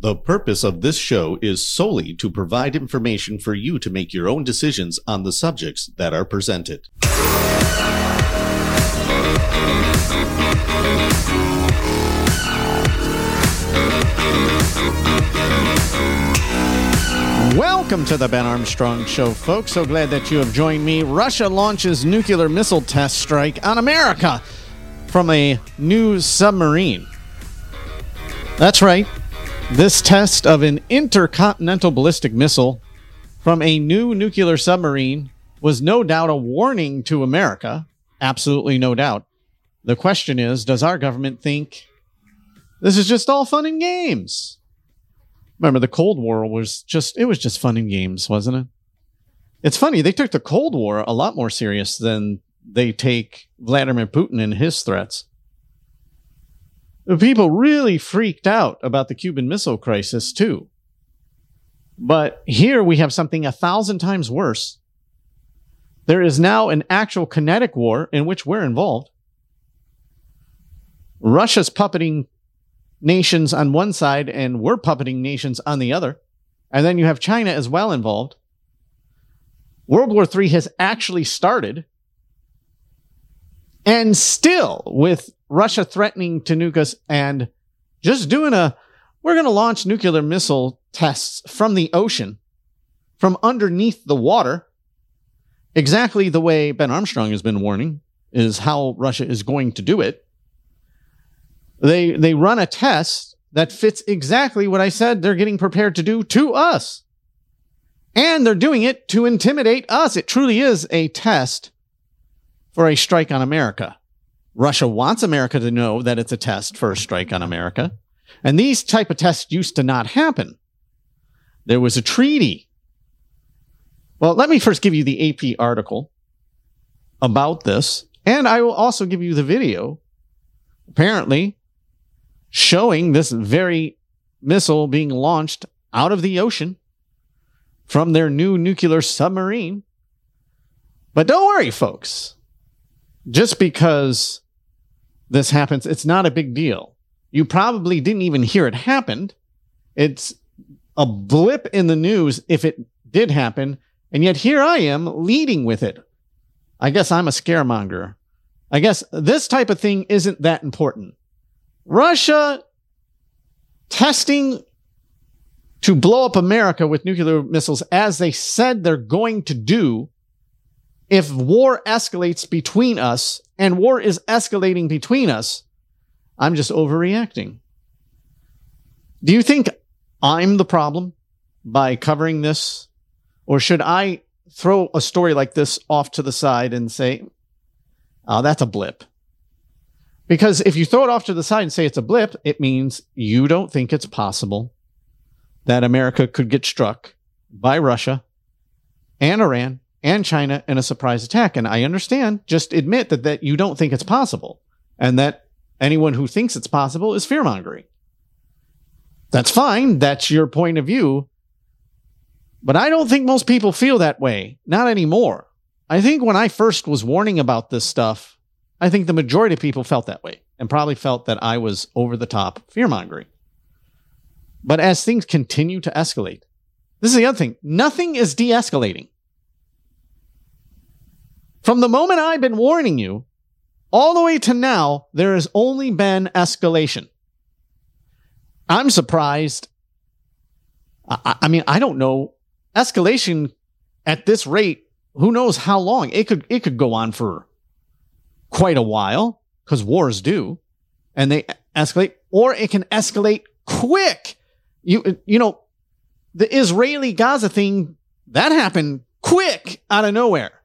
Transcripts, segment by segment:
The purpose of this show is solely to provide information for you to make your own decisions on the subjects that are presented. Welcome to the Ben Armstrong Show, folks. So glad that you have joined me. Russia launches nuclear missile test strike on America from a new submarine. That's right. This test of an intercontinental ballistic missile from a new nuclear submarine was no doubt a warning to America. Absolutely no doubt. The question is does our government think this is just all fun and games? Remember, the Cold War was just, it was just fun and games, wasn't it? It's funny, they took the Cold War a lot more serious than they take Vladimir Putin and his threats. People really freaked out about the Cuban Missile Crisis, too. But here we have something a thousand times worse. There is now an actual kinetic war in which we're involved. Russia's puppeting nations on one side and we're puppeting nations on the other. And then you have China as well involved. World War III has actually started. And still, with Russia threatening to nuke us and just doing a, we're going to launch nuclear missile tests from the ocean, from underneath the water, exactly the way Ben Armstrong has been warning, is how Russia is going to do it. They they run a test that fits exactly what I said they're getting prepared to do to us. And they're doing it to intimidate us. It truly is a test for a strike on America. Russia wants America to know that it's a test for a strike on America. And these type of tests used to not happen. There was a treaty. Well, let me first give you the AP article about this, and I will also give you the video. Apparently, showing this very missile being launched out of the ocean from their new nuclear submarine. But don't worry, folks. Just because this happens, it's not a big deal. You probably didn't even hear it happened. It's a blip in the news if it did happen. And yet here I am leading with it. I guess I'm a scaremonger. I guess this type of thing isn't that important. Russia testing to blow up America with nuclear missiles as they said they're going to do if war escalates between us and war is escalating between us, I'm just overreacting. Do you think I'm the problem by covering this? Or should I throw a story like this off to the side and say, oh, that's a blip? Because if you throw it off to the side and say it's a blip, it means you don't think it's possible that America could get struck by Russia and Iran and China in a surprise attack. And I understand, just admit that, that you don't think it's possible and that anyone who thinks it's possible is fear mongering. That's fine. That's your point of view. But I don't think most people feel that way. Not anymore. I think when I first was warning about this stuff, I think the majority of people felt that way and probably felt that I was over the top fear mongering. But as things continue to escalate, this is the other thing nothing is de escalating. From the moment I've been warning you, all the way to now, there has only been escalation. I'm surprised. I, I mean, I don't know. Escalation at this rate, who knows how long? It could it could go on for quite a while because wars do, and they escalate, or it can escalate quick. You you know, the Israeli Gaza thing that happened quick out of nowhere,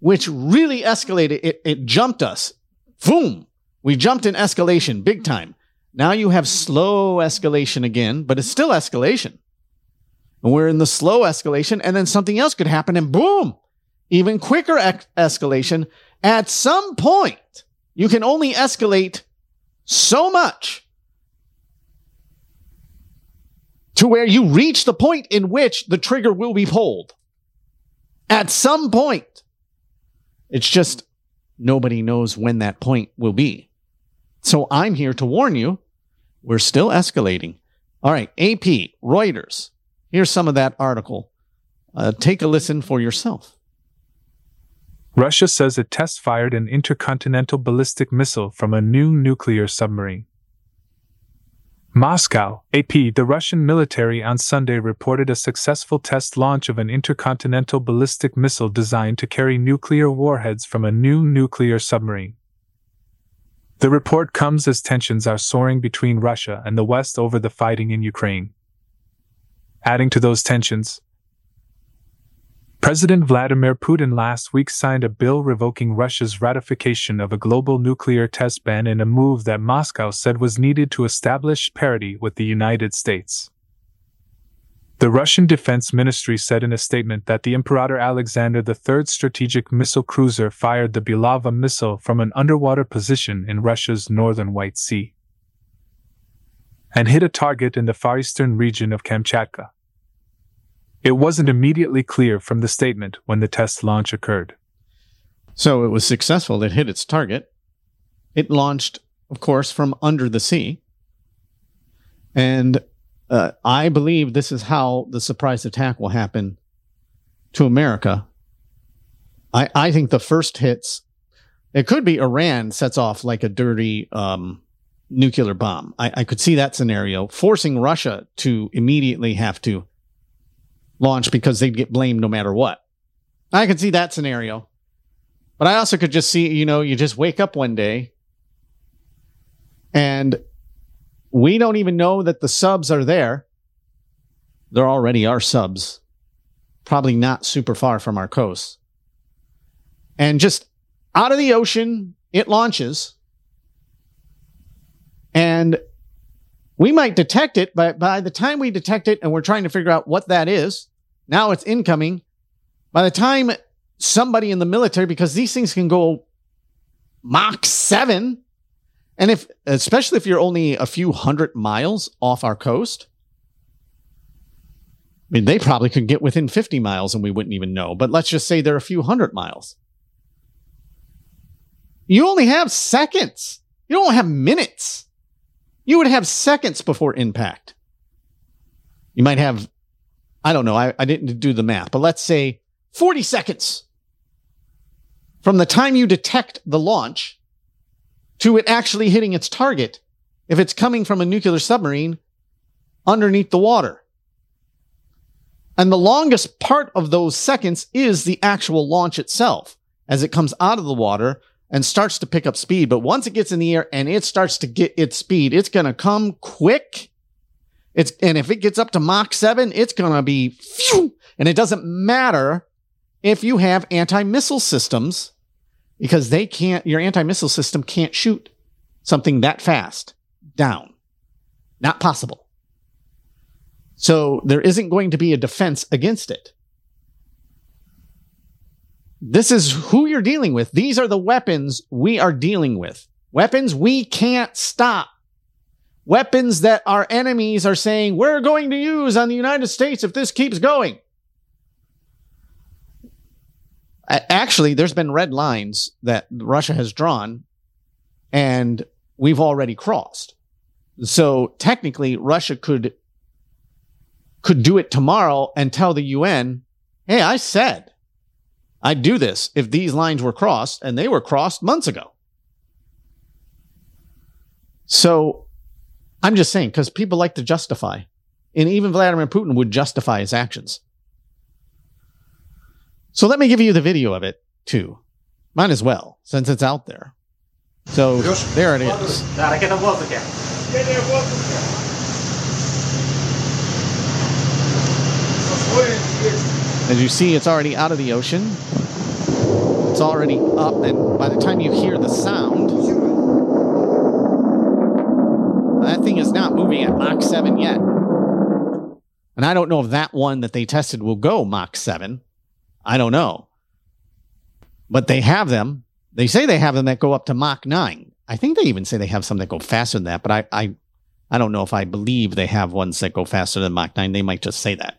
which really escalated. It it jumped us. Boom. We jumped in escalation big time. Now you have slow escalation again, but it's still escalation. And we're in the slow escalation, and then something else could happen, and boom, even quicker ex- escalation at some point, you can only escalate so much to where you reach the point in which the trigger will be pulled. At some point. It's just nobody knows when that point will be. So I'm here to warn you we're still escalating. All right, AP, Reuters. Here's some of that article. Uh, take a listen for yourself. Russia says it test fired an intercontinental ballistic missile from a new nuclear submarine. Moscow, AP, the Russian military on Sunday reported a successful test launch of an intercontinental ballistic missile designed to carry nuclear warheads from a new nuclear submarine. The report comes as tensions are soaring between Russia and the West over the fighting in Ukraine. Adding to those tensions, President Vladimir Putin last week signed a bill revoking Russia's ratification of a global nuclear test ban in a move that Moscow said was needed to establish parity with the United States. The Russian Defense Ministry said in a statement that the Imperator Alexander III's strategic missile cruiser fired the Bulava missile from an underwater position in Russia's northern White Sea and hit a target in the far eastern region of Kamchatka. It wasn't immediately clear from the statement when the test launch occurred. So it was successful. It hit its target. It launched, of course, from under the sea. And uh, I believe this is how the surprise attack will happen to America. I, I think the first hits, it could be Iran sets off like a dirty um, nuclear bomb. I, I could see that scenario, forcing Russia to immediately have to launch because they'd get blamed no matter what. I could see that scenario. But I also could just see, you know, you just wake up one day and we don't even know that the subs are there. There already are subs, probably not super far from our coast. And just out of the ocean, it launches. And we might detect it, but by the time we detect it and we're trying to figure out what that is, now it's incoming. By the time somebody in the military, because these things can go Mach 7, and if, especially if you're only a few hundred miles off our coast, I mean, they probably could get within 50 miles and we wouldn't even know. But let's just say they're a few hundred miles. You only have seconds. You don't have minutes you would have seconds before impact. You might have, I don't know, I, I didn't do the math, but let's say 40 seconds from the time you detect the launch to it actually hitting its target if it's coming from a nuclear submarine underneath the water. And the longest part of those seconds is the actual launch itself as it comes out of the water and starts to pick up speed. But once it gets in the air and it starts to get its speed, it's going to come quick. It's, and if it gets up to Mach 7, it's going to be, phew, and it doesn't matter if you have anti missile systems because they can't, your anti missile system can't shoot something that fast down. Not possible. So there isn't going to be a defense against it. This is who you're dealing with. These are the weapons we are dealing with. Weapons we can't stop. Weapons that our enemies are saying we're going to use on the United States if this keeps going. Actually, there's been red lines that Russia has drawn and we've already crossed. So technically, Russia could could do it tomorrow and tell the UN, "Hey, I said I'd do this if these lines were crossed, and they were crossed months ago. So I'm just saying, because people like to justify, and even Vladimir Putin would justify his actions. So let me give you the video of it too. Might as well, since it's out there. So there it is. As you see, it's already out of the ocean. It's already up, and by the time you hear the sound, that thing is not moving at Mach 7 yet. And I don't know if that one that they tested will go Mach 7. I don't know. But they have them. They say they have them that go up to Mach 9. I think they even say they have some that go faster than that, but I, I, I don't know if I believe they have ones that go faster than Mach 9. They might just say that.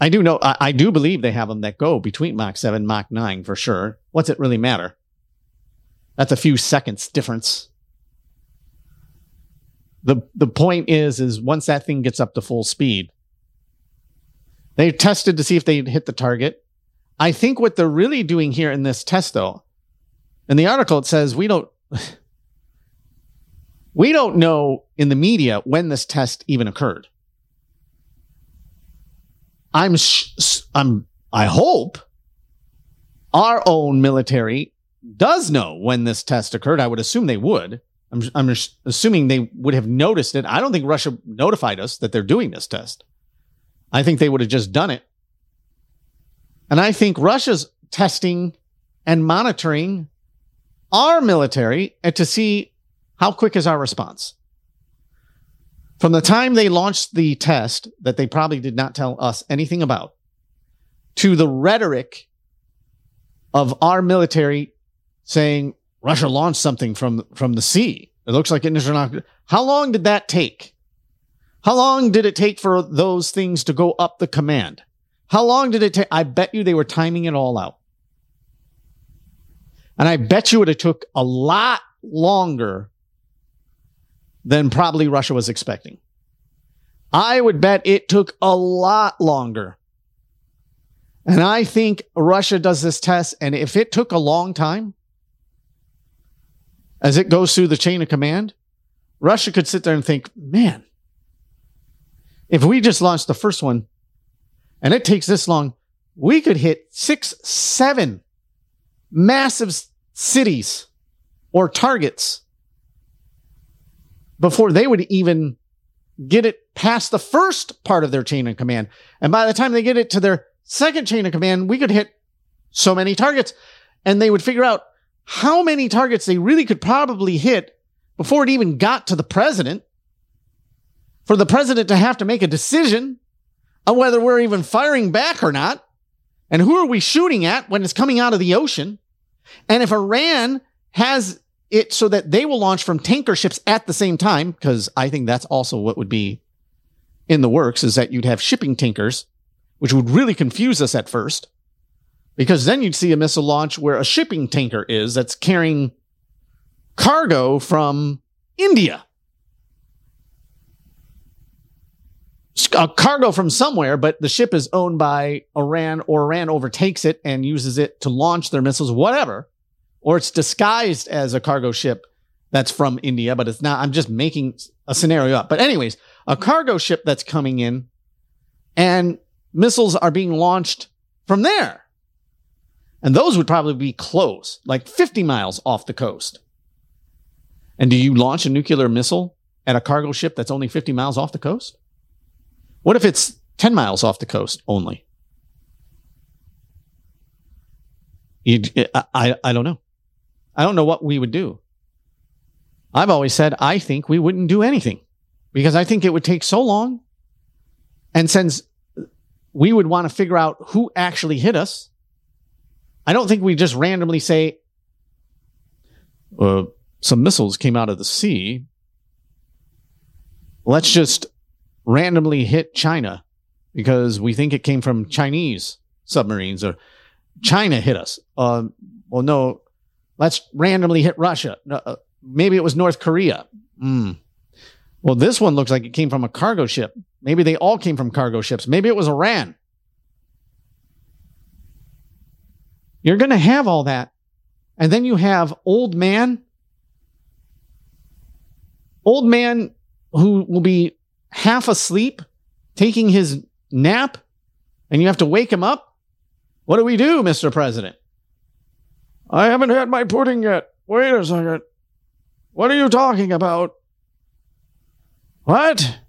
I do know, I, I, do believe they have them that go between Mach 7 and Mach 9 for sure. What's it really matter? That's a few seconds difference. the the point is is once that thing gets up to full speed, they tested to see if they'd hit the target. I think what they're really doing here in this test, though, in the article it says we don't we don't know in the media when this test even occurred. I'm sh- I'm I hope our own military does know when this test occurred. I would assume they would. I'm, I'm assuming they would have noticed it. I don't think Russia notified us that they're doing this test. I think they would have just done it. And I think Russia's testing and monitoring our military to see how quick is our response. From the time they launched the test that they probably did not tell us anything about to the rhetoric of our military saying Russia launched something from from the sea. It looks like international. How long did that take? How long did it take for those things to go up the command? How long did it take? I bet you they were timing it all out. And I bet you it took a lot longer than probably Russia was expecting. I would bet it took a lot longer. And I think Russia does this test. And if it took a long time, as it goes through the chain of command, Russia could sit there and think, man, if we just launched the first one and it takes this long, we could hit six, seven massive cities or targets before they would even get it past the first part of their chain of command. And by the time they get it to their second chain of command, we could hit so many targets and they would figure out how many targets they really could probably hit before it even got to the president. For the president to have to make a decision on whether we're even firing back or not. And who are we shooting at when it's coming out of the ocean? And if Iran has it so that they will launch from tanker ships at the same time, because I think that's also what would be in the works, is that you'd have shipping tankers, which would really confuse us at first, because then you'd see a missile launch where a shipping tanker is that's carrying cargo from India. A uh, cargo from somewhere, but the ship is owned by Iran or Iran overtakes it and uses it to launch their missiles, whatever or it's disguised as a cargo ship that's from India, but it's not. I'm just making a scenario up. But, anyways, a cargo ship that's coming in and missiles are being launched from there. And those would probably be close, like 50 miles off the coast. And do you launch a nuclear missile at a cargo ship that's only 50 miles off the coast? What if it's 10 miles off the coast only? You, I, I don't know. I don't know what we would do. I've always said I think we wouldn't do anything because I think it would take so long. And since we would want to figure out who actually hit us, I don't think we just randomly say, uh, some missiles came out of the sea. Let's just randomly hit China because we think it came from Chinese submarines or China hit us. Uh, well, no, Let's randomly hit Russia. Uh, maybe it was North Korea. Mm. Well, this one looks like it came from a cargo ship. Maybe they all came from cargo ships. Maybe it was Iran. You're going to have all that. And then you have old man, old man who will be half asleep, taking his nap, and you have to wake him up. What do we do, Mr. President? I haven't had my pudding yet. Wait a second. What are you talking about? What?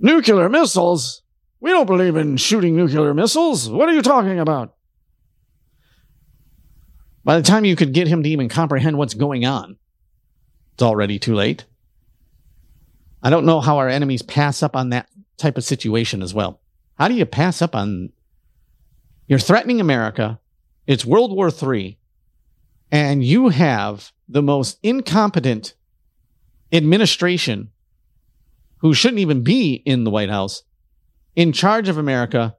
Nuclear missiles? We don't believe in shooting nuclear missiles. What are you talking about? By the time you could get him to even comprehend what's going on, it's already too late. I don't know how our enemies pass up on that type of situation as well. How do you pass up on you're threatening America? It's World War III and you have the most incompetent administration who shouldn't even be in the White House in charge of America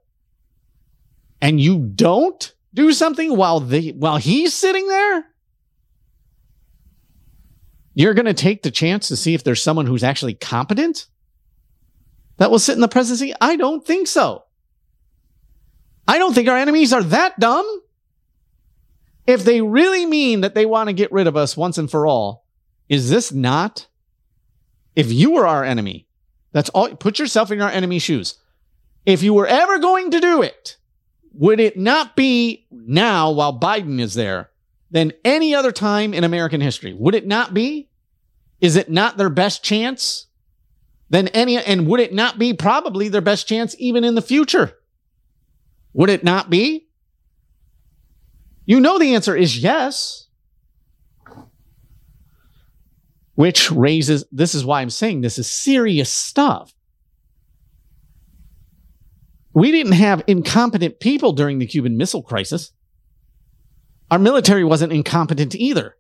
and you don't do something while they while he's sitting there You're going to take the chance to see if there's someone who's actually competent that will sit in the presidency? I don't think so. I don't think our enemies are that dumb. If they really mean that they want to get rid of us once and for all, is this not? If you were our enemy, that's all. Put yourself in our enemy's shoes. If you were ever going to do it, would it not be now while Biden is there than any other time in American history? Would it not be? Is it not their best chance than any? And would it not be probably their best chance even in the future? Would it not be? You know the answer is yes. Which raises, this is why I'm saying this is serious stuff. We didn't have incompetent people during the Cuban Missile Crisis. Our military wasn't incompetent either.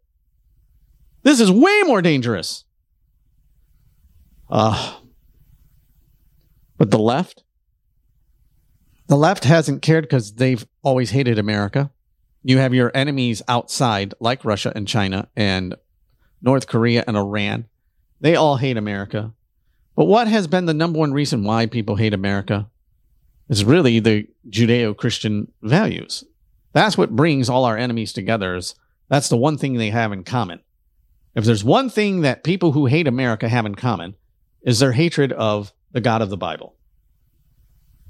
This is way more dangerous. Uh, but the left, the left hasn't cared because they've always hated America. You have your enemies outside, like Russia and China and North Korea and Iran. They all hate America. But what has been the number one reason why people hate America? Is really the Judeo Christian values. That's what brings all our enemies together. Is that's the one thing they have in common. If there's one thing that people who hate America have in common, is their hatred of the God of the Bible.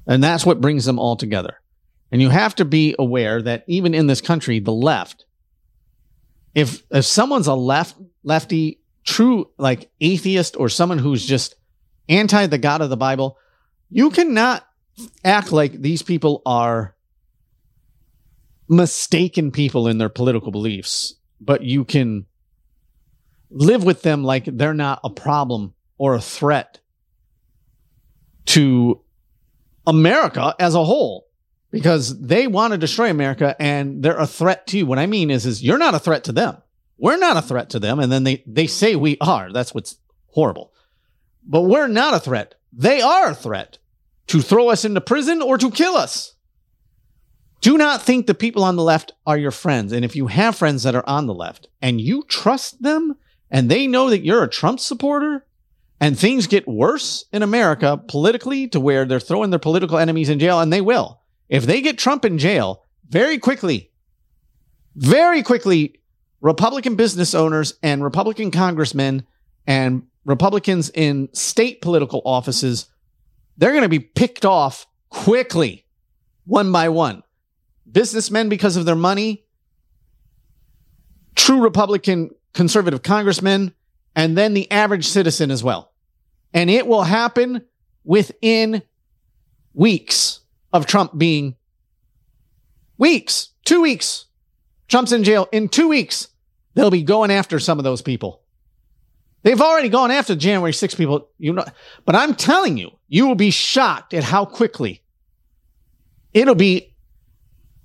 And that's what brings them all together. And you have to be aware that even in this country, the left, if if someone's a left lefty, true like atheist or someone who's just anti the God of the Bible, you cannot act like these people are mistaken people in their political beliefs, but you can live with them like they're not a problem or a threat to America as a whole because they want to destroy America and they're a threat to you. What I mean is, is you're not a threat to them. We're not a threat to them. And then they, they say we are. That's what's horrible. But we're not a threat. They are a threat to throw us into prison or to kill us. Do not think the people on the left are your friends. And if you have friends that are on the left and you trust them and they know that you're a Trump supporter, and things get worse in America politically to where they're throwing their political enemies in jail, and they will. If they get Trump in jail very quickly, very quickly, Republican business owners and Republican congressmen and Republicans in state political offices, they're going to be picked off quickly, one by one. Businessmen because of their money, true Republican conservative congressmen, and then the average citizen as well. And it will happen within weeks of Trump being weeks, two weeks. Trump's in jail. In two weeks, they'll be going after some of those people. They've already gone after January 6 people, you know, but I'm telling you, you will be shocked at how quickly it'll be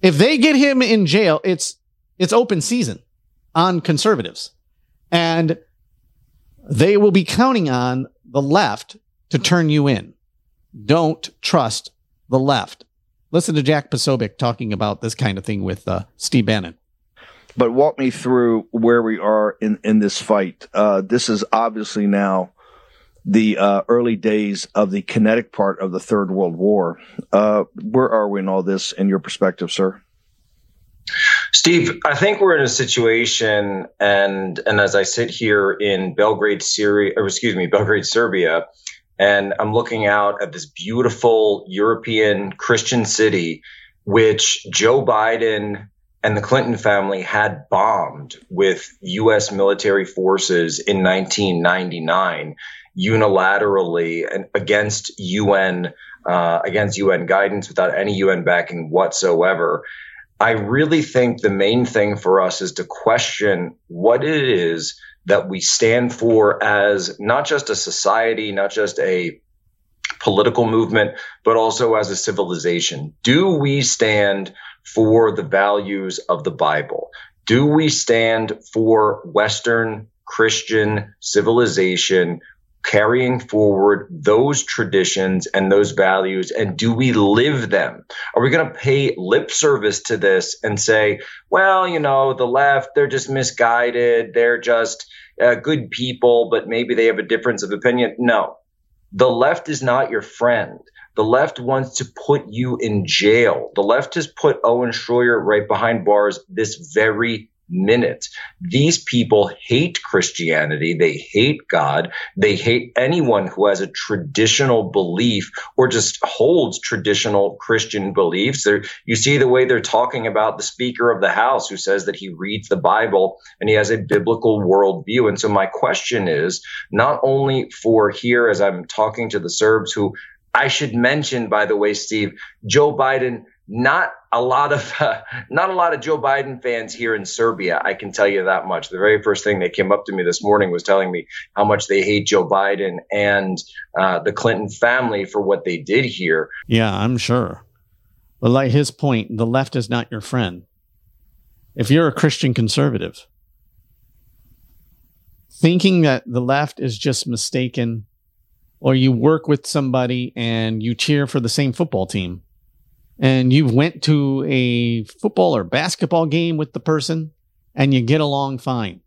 if they get him in jail, it's it's open season on conservatives. And they will be counting on the left to turn you in. Don't trust the left. Listen to Jack Posobiec talking about this kind of thing with uh, Steve Bannon. But walk me through where we are in, in this fight. Uh, this is obviously now the uh, early days of the kinetic part of the Third World War. Uh, where are we in all this, in your perspective, sir? Steve, I think we're in a situation, and and as I sit here in Belgrade, Syria, or excuse me, Belgrade, Serbia, and I'm looking out at this beautiful European Christian city, which Joe Biden and the Clinton family had bombed with U.S. military forces in 1999 unilaterally and against UN uh, against UN guidance without any UN backing whatsoever. I really think the main thing for us is to question what it is that we stand for as not just a society, not just a political movement, but also as a civilization. Do we stand for the values of the Bible? Do we stand for Western Christian civilization carrying forward those traditions and those values and do we live them are we going to pay lip service to this and say well you know the left they're just misguided they're just uh, good people, but maybe they have a difference of opinion. No, the left is not your friend. The left wants to put you in jail. The left has put Owen Shroyer right behind bars this very minute. These people hate Christianity. They hate God. They hate anyone who has a traditional belief or just holds traditional Christian beliefs. They're, you see the way they're talking about the Speaker of the House who says that he reads the Bible and he has a biblical worldview. And so my question is not only for here as I'm talking to the Serbs who I should mention, by the way, Steve, Joe Biden not a lot of uh, not a lot of Joe Biden fans here in Serbia. I can tell you that much. The very first thing they came up to me this morning was telling me how much they hate Joe Biden and uh, the Clinton family for what they did here. Yeah, I'm sure. But like his point, the left is not your friend. If you're a Christian conservative, thinking that the left is just mistaken, or you work with somebody and you cheer for the same football team and you went to a football or basketball game with the person and you get along fine.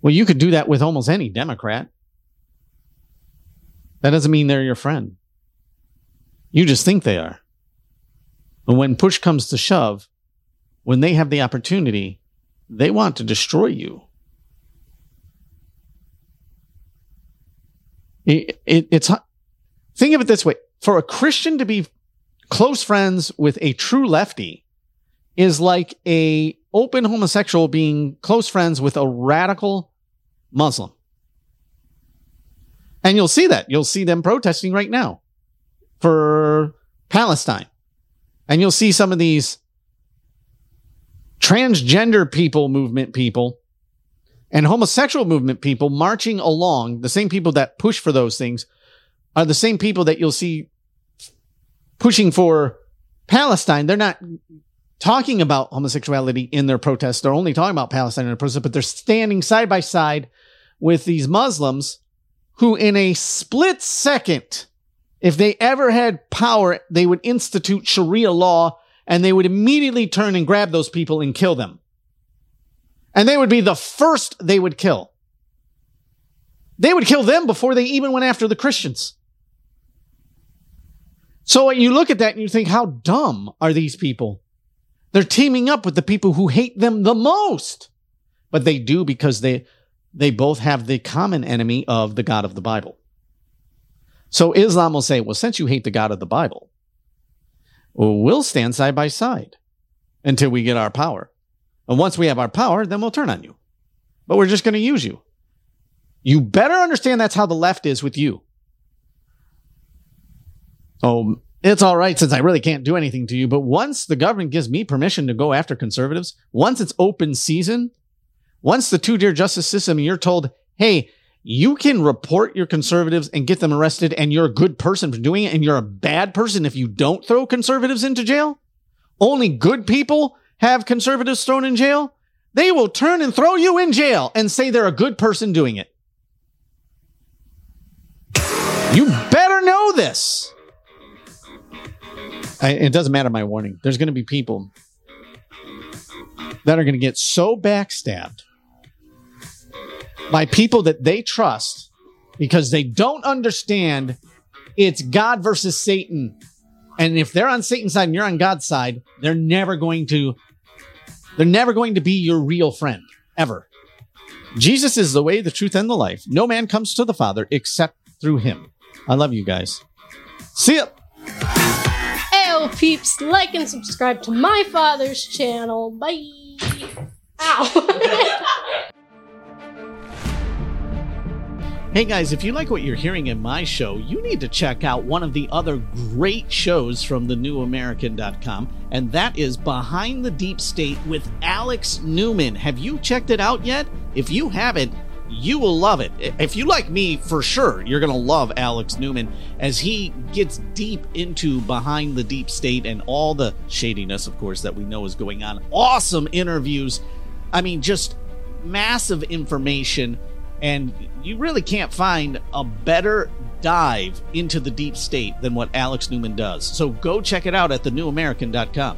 Well, you could do that with almost any Democrat. That doesn't mean they're your friend. You just think they are. But when push comes to shove, when they have the opportunity, they want to destroy you. It, it, it's think of it this way for a Christian to be close friends with a true lefty is like a open homosexual being close friends with a radical Muslim. And you'll see that. You'll see them protesting right now for Palestine. And you'll see some of these transgender people movement people and homosexual movement people marching along, the same people that push for those things are the same people that you'll see pushing for Palestine, they're not talking about homosexuality in their protests. They're only talking about Palestine in their protests, but they're standing side by side with these Muslims who, in a split second, if they ever had power, they would institute Sharia law and they would immediately turn and grab those people and kill them. And they would be the first they would kill. They would kill them before they even went after the Christians. So you look at that and you think, how dumb are these people? They're teaming up with the people who hate them the most. But they do because they they both have the common enemy of the God of the Bible. So Islam will say, well, since you hate the God of the Bible, we'll stand side by side until we get our power. And once we have our power, then we'll turn on you. But we're just going to use you. You better understand that's how the left is with you oh, it's all right since I really can't do anything to you. But once the government gives me permission to go after conservatives, once it's open season, once the two tier justice system, you're told, hey, you can report your conservatives and get them arrested, and you're a good person for doing it, and you're a bad person if you don't throw conservatives into jail. Only good people have conservatives thrown in jail. They will turn and throw you in jail and say they're a good person doing it. You better know this. I, it doesn't matter my warning. There's going to be people that are going to get so backstabbed by people that they trust because they don't understand it's God versus Satan. And if they're on Satan's side and you're on God's side, they're never going to they're never going to be your real friend ever. Jesus is the way, the truth, and the life. No man comes to the Father except through him. I love you guys. See ya peeps, like and subscribe to my father's channel. Bye. Ow. Hey guys, if you like what you're hearing in my show, you need to check out one of the other great shows from thenewamerican.com, and that is Behind the Deep State with Alex Newman. Have you checked it out yet? If you haven't, you will love it. If you like me, for sure, you're going to love Alex Newman as he gets deep into behind the deep state and all the shadiness, of course, that we know is going on. Awesome interviews. I mean, just massive information. And you really can't find a better dive into the deep state than what Alex Newman does. So go check it out at thenewamerican.com.